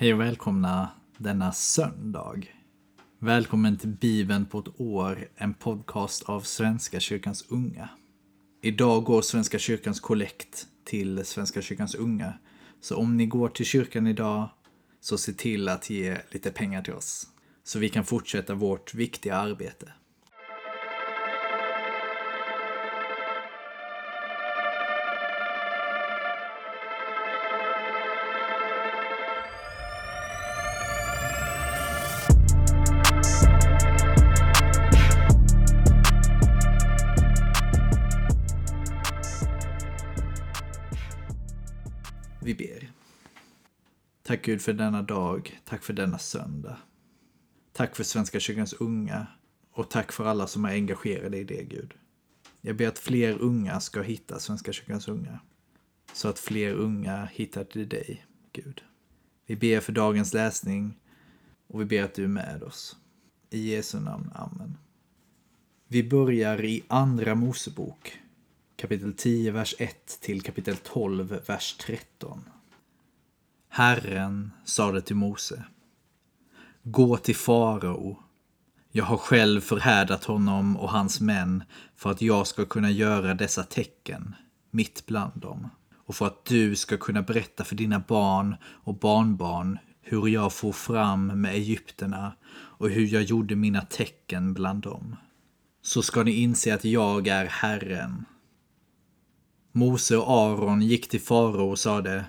Hej och välkomna denna söndag. Välkommen till Bibeln på ett år, en podcast av Svenska kyrkans unga. Idag går Svenska kyrkans kollekt till Svenska kyrkans unga. Så om ni går till kyrkan idag, så se till att ge lite pengar till oss. Så vi kan fortsätta vårt viktiga arbete. Vi ber. Tack Gud för denna dag, tack för denna söndag. Tack för Svenska kyrkans unga och tack för alla som är engagerade i det Gud. Jag ber att fler unga ska hitta Svenska kyrkans unga. Så att fler unga hittar till dig, Gud. Vi ber för dagens läsning och vi ber att du är med oss. I Jesu namn, Amen. Vi börjar i Andra Mosebok, kapitel 10, vers 1 till kapitel 12, vers 13. Herren sade till Mose. Gå till farao. Jag har själv förhärdat honom och hans män för att jag ska kunna göra dessa tecken mitt bland dem och för att du ska kunna berätta för dina barn och barnbarn hur jag for fram med egyptierna och hur jag gjorde mina tecken bland dem. Så ska ni inse att jag är Herren. Mose och Aron gick till farao och sade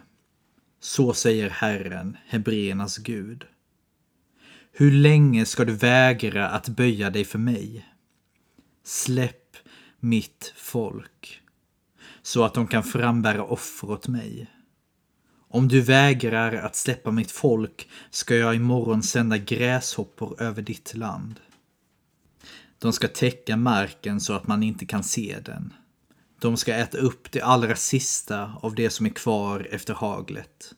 Så säger Herren, Hebreernas Gud. Hur länge ska du vägra att böja dig för mig? Släpp mitt folk så att de kan frambära offer åt mig. Om du vägrar att släppa mitt folk ska jag imorgon sända gräshoppor över ditt land. De ska täcka marken så att man inte kan se den. De ska äta upp det allra sista av det som är kvar efter haglet.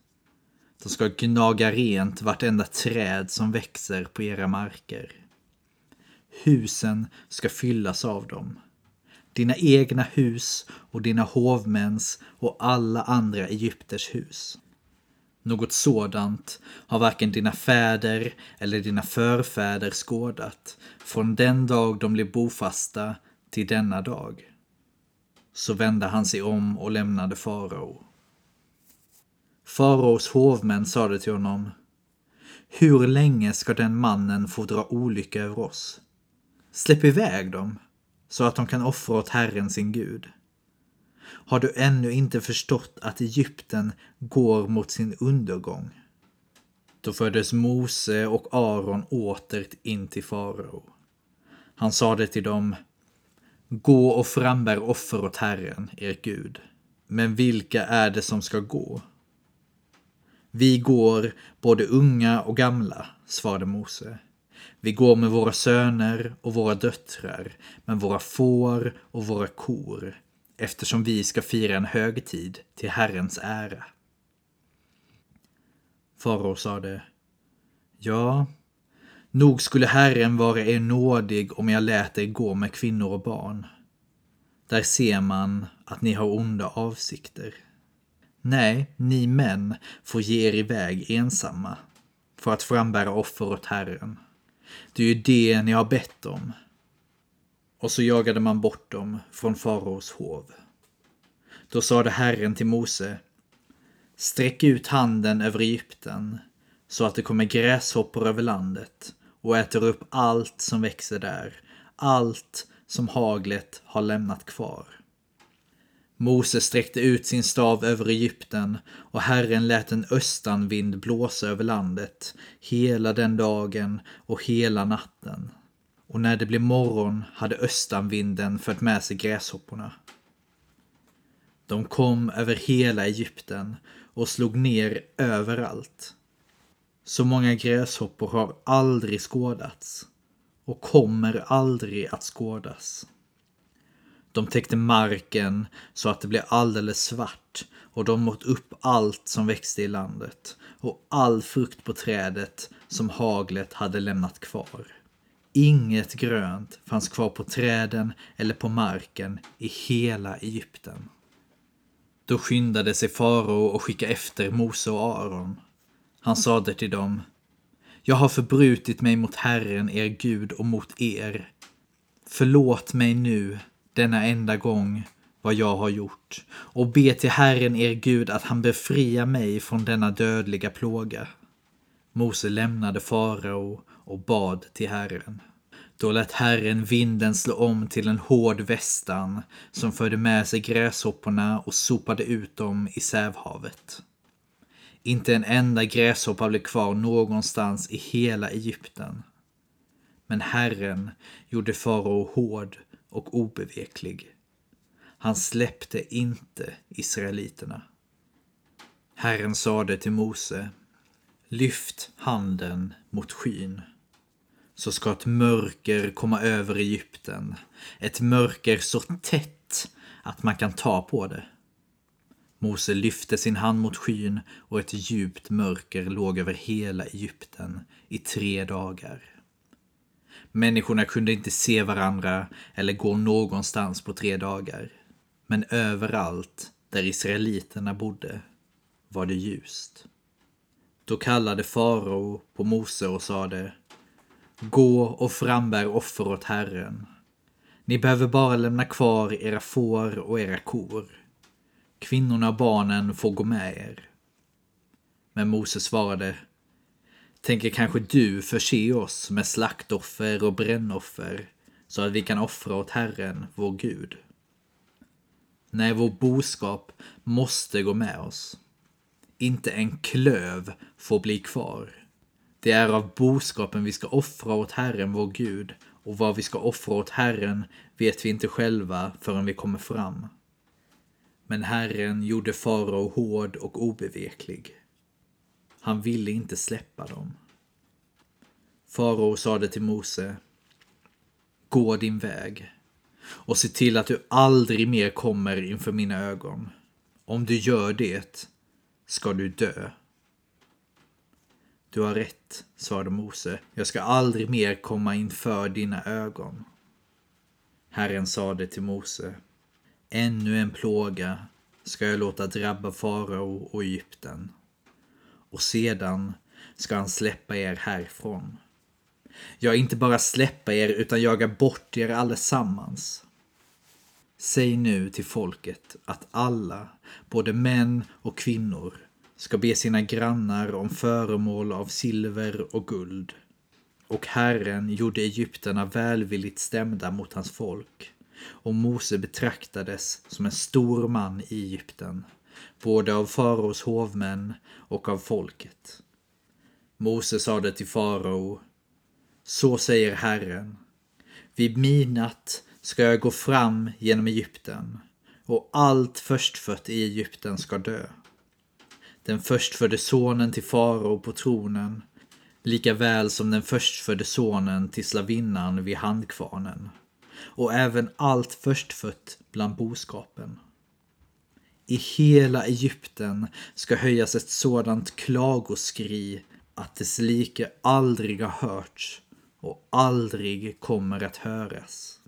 De ska gnaga rent vartenda träd som växer på era marker. Husen ska fyllas av dem. Dina egna hus och dina hovmäns och alla andra Egypters hus. Något sådant har varken dina fäder eller dina förfäder skådat från den dag de blev bofasta till denna dag. Så vände han sig om och lämnade farao. Faraos hovmän sade till honom Hur länge ska den mannen få dra olycka över oss? Släpp iväg dem, så att de kan offra åt Herren sin Gud. Har du ännu inte förstått att Egypten går mot sin undergång? Då fördes Mose och Aron åter in till farao. Han sade till dem Gå och frambär offer åt Herren, er Gud. Men vilka är det som ska gå? Vi går, både unga och gamla, svarade Mose. Vi går med våra söner och våra döttrar, med våra får och våra kor, eftersom vi ska fira en högtid till Herrens ära. Farao sade, Ja, nog skulle Herren vara er nådig om jag lät er gå med kvinnor och barn. Där ser man att ni har onda avsikter. Nej, ni män får ge er iväg ensamma för att frambära offer åt Herren. Det är ju det ni har bett om. Och så jagade man bort dem från faraos hov. Då sade Herren till Mose Sträck ut handen över Egypten så att det kommer gräshoppor över landet och äter upp allt som växer där, allt som haglet har lämnat kvar. Mose sträckte ut sin stav över Egypten och Herren lät en östanvind blåsa över landet hela den dagen och hela natten. Och när det blev morgon hade östanvinden fört med sig gräshopporna. De kom över hela Egypten och slog ner överallt. Så många gräshoppor har aldrig skådats och kommer aldrig att skådas. De täckte marken så att det blev alldeles svart och de åt upp allt som växte i landet och all frukt på trädet som haglet hade lämnat kvar. Inget grönt fanns kvar på träden eller på marken i hela Egypten. Då skyndade sig farao och skickade efter Mose och Aron. Han sade till dem, jag har förbrutit mig mot Herren, er Gud, och mot er. Förlåt mig nu, denna enda gång, vad jag har gjort och be till Herren, er Gud, att han befriar mig från denna dödliga plåga. Mose lämnade farao och bad till Herren. Då lät Herren vinden slå om till en hård västan som förde med sig gräshopporna och sopade ut dem i Sävhavet. Inte en enda gräshoppa blev kvar någonstans i hela Egypten. Men Herren gjorde farao hård och obeveklig. Han släppte inte israeliterna. Herren sade till Mose, lyft handen mot skyn så ska ett mörker komma över Egypten. Ett mörker så tätt att man kan ta på det. Mose lyfte sin hand mot skyn och ett djupt mörker låg över hela Egypten i tre dagar. Människorna kunde inte se varandra eller gå någonstans på tre dagar. Men överallt där israeliterna bodde var det ljust. Då kallade farao på Mose och sade Gå och frambär offer åt Herren. Ni behöver bara lämna kvar era får och era kor. Kvinnorna och barnen får gå med er. Men Mose svarade Tänker kanske du förse oss med slaktoffer och brännoffer så att vi kan offra åt Herren, vår Gud? Nej, vår boskap måste gå med oss. Inte en klöv får bli kvar. Det är av boskapen vi ska offra åt Herren vår Gud och vad vi ska offra åt Herren vet vi inte själva förrän vi kommer fram. Men Herren gjorde farao hård och obeveklig. Han ville inte släppa dem. Farao sade till Mose Gå din väg och se till att du aldrig mer kommer inför mina ögon. Om du gör det ska du dö. Du har rätt, svarade Mose. Jag ska aldrig mer komma inför dina ögon. Herren sade till Mose. Ännu en plåga ska jag låta drabba farao och Egypten. Och sedan ska han släppa er härifrån. Jag inte bara släppa er utan jaga bort er allesammans. Säg nu till folket att alla, både män och kvinnor, ska be sina grannar om föremål av silver och guld. Och Herren gjorde egyptierna välvilligt stämda mot hans folk. Och Mose betraktades som en stor man i Egypten, både av faraos hovmän och av folket. Mose sade till farao, så säger Herren, vid midnatt ska jag gå fram genom Egypten och allt förstfött i Egypten ska dö den förstfödde sonen till farao på tronen, lika väl som den förstfödde sonen till slavinnan vid handkvarnen, och även allt förstfött bland boskapen. I hela Egypten ska höjas ett sådant klagoskri att dess like aldrig har hörts och aldrig kommer att höras.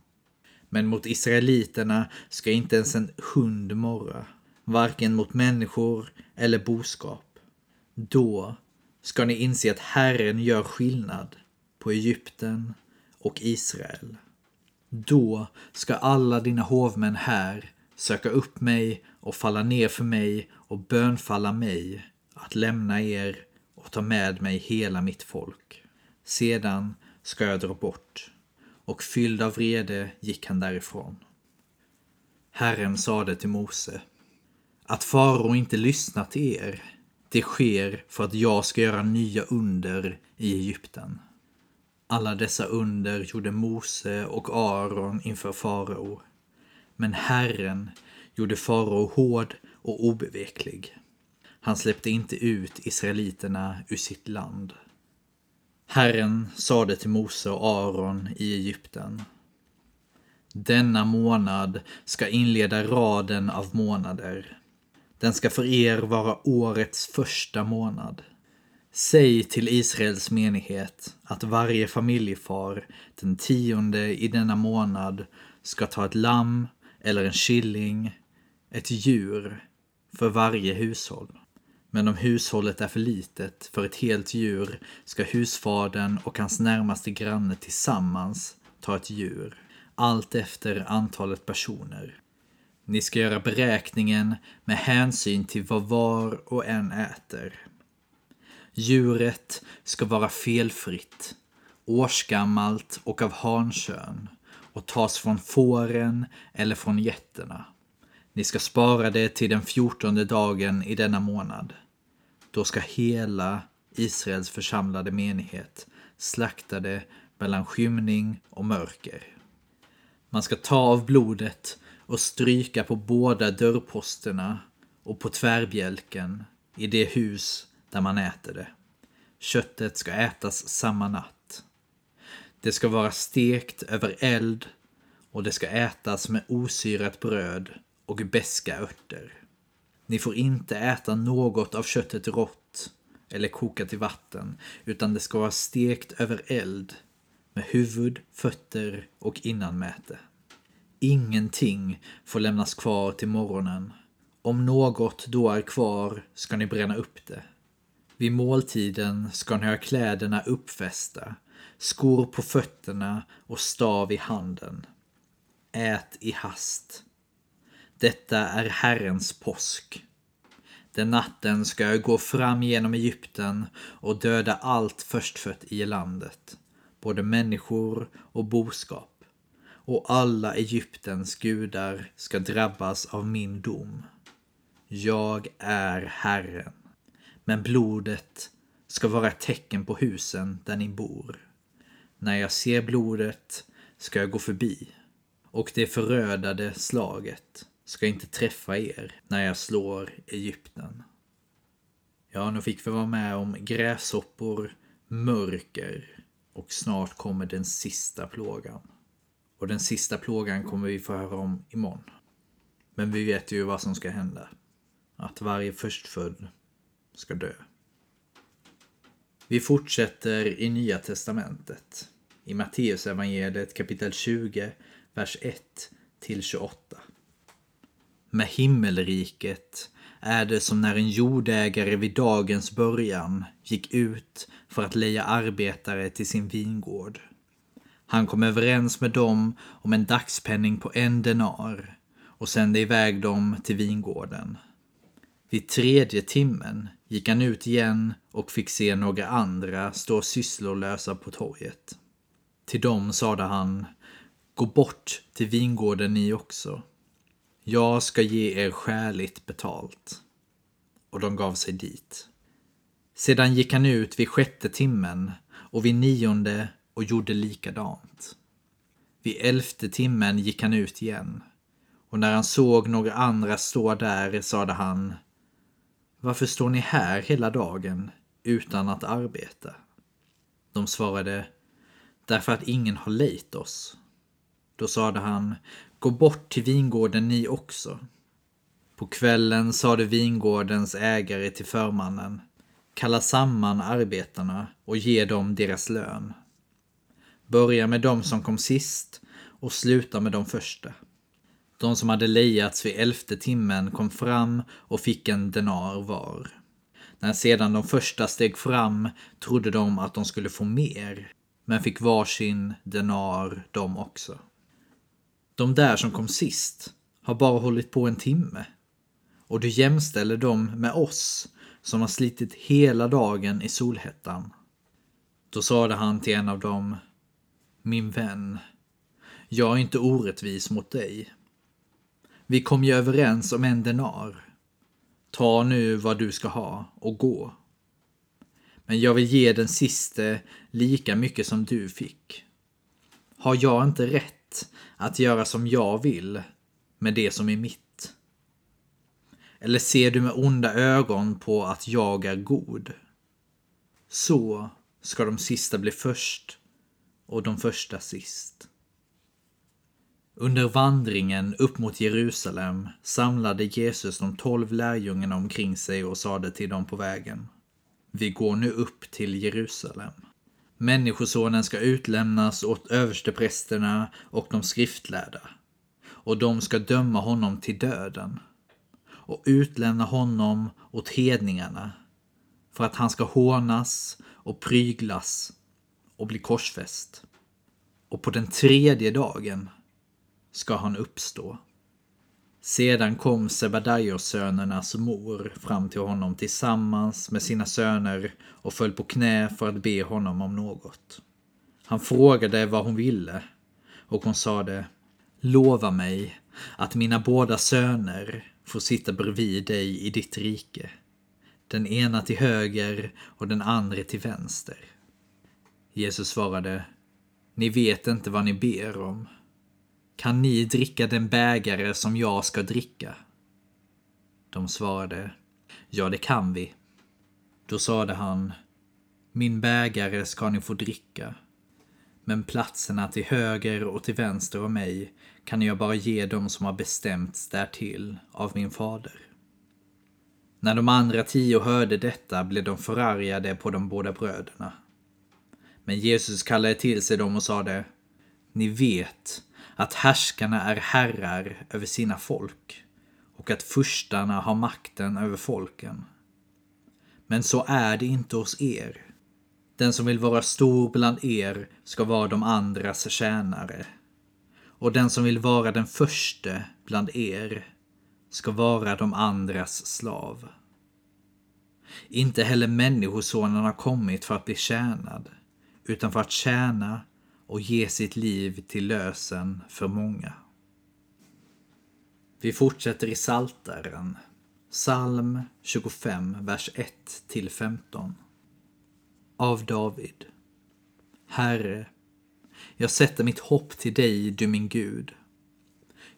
Men mot israeliterna ska inte ens en hund morra varken mot människor eller boskap. Då ska ni inse att Herren gör skillnad på Egypten och Israel. Då ska alla dina hovmän här söka upp mig och falla ner för mig och bönfalla mig att lämna er och ta med mig hela mitt folk. Sedan ska jag dra bort. Och fylld av vrede gick han därifrån. Herren sade till Mose att farao inte lyssnar till er, det sker för att jag ska göra nya under i Egypten. Alla dessa under gjorde Mose och Aron inför farao. Men Herren gjorde farao hård och obeveklig. Han släppte inte ut israeliterna ur sitt land. Herren sade till Mose och Aron i Egypten. Denna månad ska inleda raden av månader. Den ska för er vara årets första månad. Säg till Israels menighet att varje familjefar den tionde i denna månad ska ta ett lamm eller en killing, ett djur, för varje hushåll. Men om hushållet är för litet för ett helt djur ska husfadern och hans närmaste granne tillsammans ta ett djur, allt efter antalet personer. Ni ska göra beräkningen med hänsyn till vad var och en äter. Djuret ska vara felfritt, årsgammalt och av hankön och tas från fåren eller från getterna. Ni ska spara det till den fjortonde dagen i denna månad. Då ska hela Israels församlade menighet slakta det mellan skymning och mörker. Man ska ta av blodet och stryka på båda dörrposterna och på tvärbjälken i det hus där man äter det. Köttet ska ätas samma natt. Det ska vara stekt över eld och det ska ätas med osyrat bröd och beska örter. Ni får inte äta något av köttet rått eller kokat i vatten, utan det ska vara stekt över eld med huvud, fötter och innanmäte. Ingenting får lämnas kvar till morgonen. Om något då är kvar ska ni bränna upp det. Vid måltiden ska ni ha kläderna uppfästa, skor på fötterna och stav i handen. Ät i hast. Detta är Herrens påsk. Den natten ska jag gå fram genom Egypten och döda allt förstfött i landet, både människor och boskap. Och alla Egyptens gudar ska drabbas av min dom. Jag är Herren. Men blodet ska vara ett tecken på husen där ni bor. När jag ser blodet ska jag gå förbi och det förödade slaget ska inte träffa er när jag slår Egypten. Ja, nu fick vi vara med om gräshoppor, mörker och snart kommer den sista plågan. Och den sista plågan kommer vi få höra om imorgon. Men vi vet ju vad som ska hända. Att varje förstfödd ska dö. Vi fortsätter i Nya Testamentet. I Matteusevangeliet kapitel 20, vers 1 till 28. Med himmelriket är det som när en jordägare vid dagens början gick ut för att leja arbetare till sin vingård. Han kom överens med dem om en dagspenning på en denar och sände iväg dem till vingården. Vid tredje timmen gick han ut igen och fick se några andra stå sysslolösa på torget. Till dem sade han, gå bort till vingården ni också. Jag ska ge er skäligt betalt. Och de gav sig dit. Sedan gick han ut vid sjätte timmen och vid nionde och gjorde likadant. Vid elfte timmen gick han ut igen. Och när han såg några andra stå där sade han varför står ni här hela dagen utan att arbeta? De svarade Därför att ingen har lejt oss. Då sade han Gå bort till vingården ni också. På kvällen sade vingårdens ägare till förmannen Kalla samman arbetarna och ge dem deras lön. Börja med dem som kom sist och sluta med de första. De som hade lejats vid elfte timmen kom fram och fick en denar var. När sedan de första steg fram trodde de att de skulle få mer, men fick varsin denar de också. De där som kom sist har bara hållit på en timme. Och du jämställer dem med oss som har slitit hela dagen i solhettan. Då sade han till en av dem, min vän, jag är inte orättvis mot dig. Vi kom ju överens om en denar. Ta nu vad du ska ha och gå. Men jag vill ge den siste lika mycket som du fick. Har jag inte rätt att göra som jag vill med det som är mitt? Eller ser du med onda ögon på att jag är god? Så ska de sista bli först och de första sist. Under vandringen upp mot Jerusalem samlade Jesus de tolv lärjungarna omkring sig och sade till dem på vägen. Vi går nu upp till Jerusalem. Människosonen ska utlämnas åt översteprästerna och de skriftlärda och de ska döma honom till döden. och utlämna honom åt hedningarna för att han ska hånas och pryglas och bli korsfäst. Och på den tredje dagen ska han uppstå. Sedan kom Sebedaios-sönernas mor fram till honom tillsammans med sina söner och föll på knä för att be honom om något. Han frågade vad hon ville och hon sade Lova mig att mina båda söner får sitta bredvid dig i ditt rike. Den ena till höger och den andra till vänster. Jesus svarade Ni vet inte vad ni ber om. Kan ni dricka den bägare som jag ska dricka? De svarade Ja, det kan vi. Då sade han Min bägare ska ni få dricka. Men platserna till höger och till vänster om mig kan jag bara ge dem som har bestämts därtill av min fader. När de andra tio hörde detta blev de förargade på de båda bröderna. Men Jesus kallade till sig dem och sade Ni vet att härskarna är herrar över sina folk och att furstarna har makten över folken. Men så är det inte hos er. Den som vill vara stor bland er ska vara de andras tjänare. Och den som vill vara den förste bland er ska vara de andras slav. Inte heller Människosonen har kommit för att bli tjänad, utan för att tjäna och ge sitt liv till lösen för många. Vi fortsätter i Saltaren, psalm 25, vers 1 till 15. Av David. Herre, jag sätter mitt hopp till dig, du min Gud.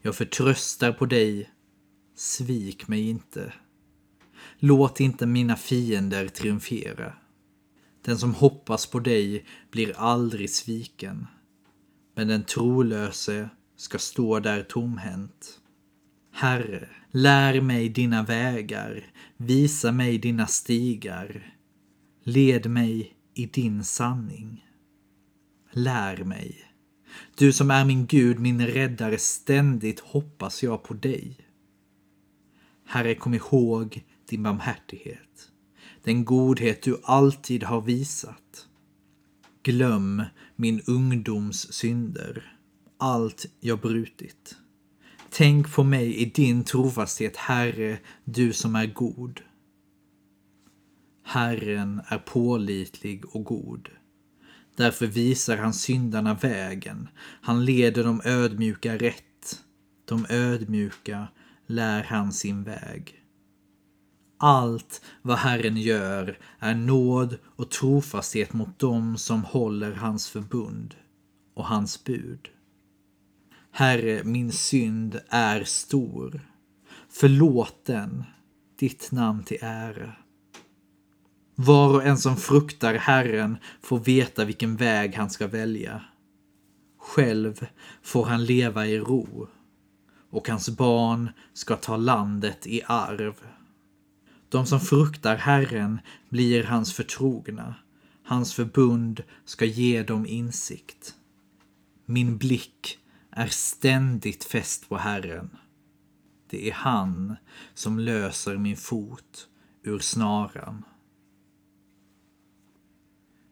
Jag förtröstar på dig. Svik mig inte. Låt inte mina fiender triumfera. Den som hoppas på dig blir aldrig sviken. Men den trolöse ska stå där tomhänt. Herre, lär mig dina vägar, visa mig dina stigar. Led mig i din sanning. Lär mig. Du som är min Gud, min räddare, ständigt hoppas jag på dig. Herre, kom ihåg din barmhärtighet den godhet du alltid har visat. Glöm min ungdoms synder, allt jag brutit. Tänk på mig i din trofasthet, Herre, du som är god. Herren är pålitlig och god. Därför visar han syndarna vägen. Han leder de ödmjuka rätt. De ödmjuka lär han sin väg. Allt vad Herren gör är nåd och trofasthet mot dem som håller hans förbund och hans bud. Herre, min synd är stor. Förlåt den, ditt namn till ära. Var och en som fruktar Herren får veta vilken väg han ska välja. Själv får han leva i ro och hans barn ska ta landet i arv. De som fruktar Herren blir hans förtrogna. Hans förbund ska ge dem insikt. Min blick är ständigt fäst på Herren. Det är han som löser min fot ur snaran.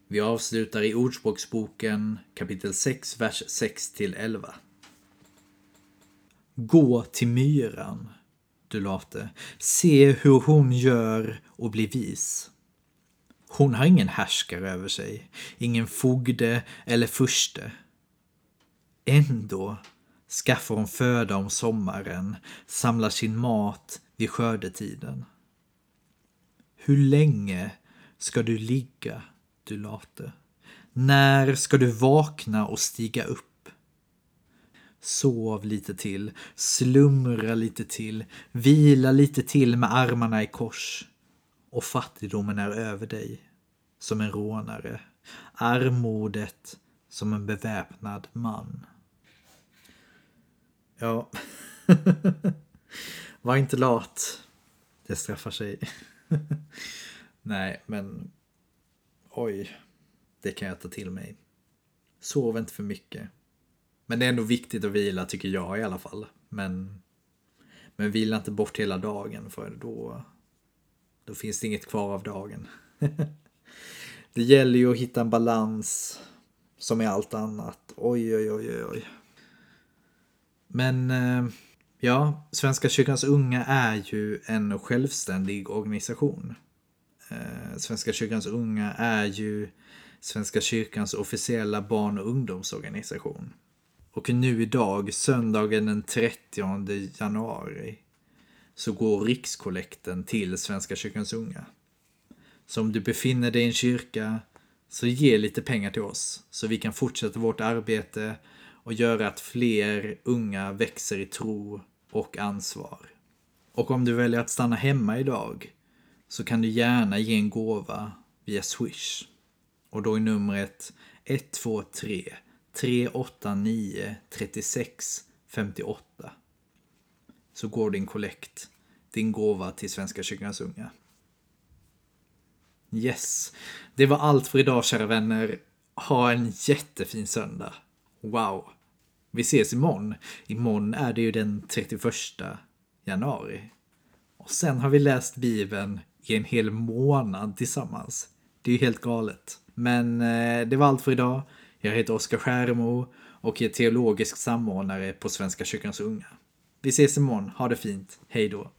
Vi avslutar i Ordspråksboken kapitel 6, vers 6 till 11. Gå till myran du. Se hur hon gör och bli vis. Hon har ingen härskare över sig, ingen fogde eller furste. Ändå skaffar hon föda om sommaren, samlar sin mat vid skördetiden. Hur länge ska du ligga, du late? När ska du vakna och stiga upp? Sov lite till, slumra lite till, vila lite till med armarna i kors. Och fattigdomen är över dig, som en rånare. Armodet som en beväpnad man. Ja, var inte lat. Det straffar sig. Nej, men oj, det kan jag ta till mig. Sov inte för mycket. Men det är ändå viktigt att vila tycker jag i alla fall. Men, Men vila inte bort hela dagen för då, då finns det inget kvar av dagen. det gäller ju att hitta en balans som i allt annat. Oj, oj, oj, oj. Men eh, ja, Svenska kyrkans unga är ju en självständig organisation. Eh, Svenska kyrkans unga är ju Svenska kyrkans officiella barn och ungdomsorganisation. Och nu idag, söndagen den 30 januari, så går rikskollekten till Svenska kyrkans unga. Så om du befinner dig i en kyrka, så ge lite pengar till oss så vi kan fortsätta vårt arbete och göra att fler unga växer i tro och ansvar. Och om du väljer att stanna hemma idag så kan du gärna ge en gåva via Swish. Och då är numret 123 389 36 58. Så går din kollekt, din gåva till Svenska kyrkans unga. Yes, det var allt för idag kära vänner. Ha en jättefin söndag. Wow. Vi ses imorgon. Imorgon är det ju den 31 januari. Och sen har vi läst Bibeln i en hel månad tillsammans. Det är ju helt galet. Men eh, det var allt för idag. Jag heter Oskar Skärmo och är teologisk samordnare på Svenska kyrkans unga. Vi ses imorgon. Ha det fint. Hej då.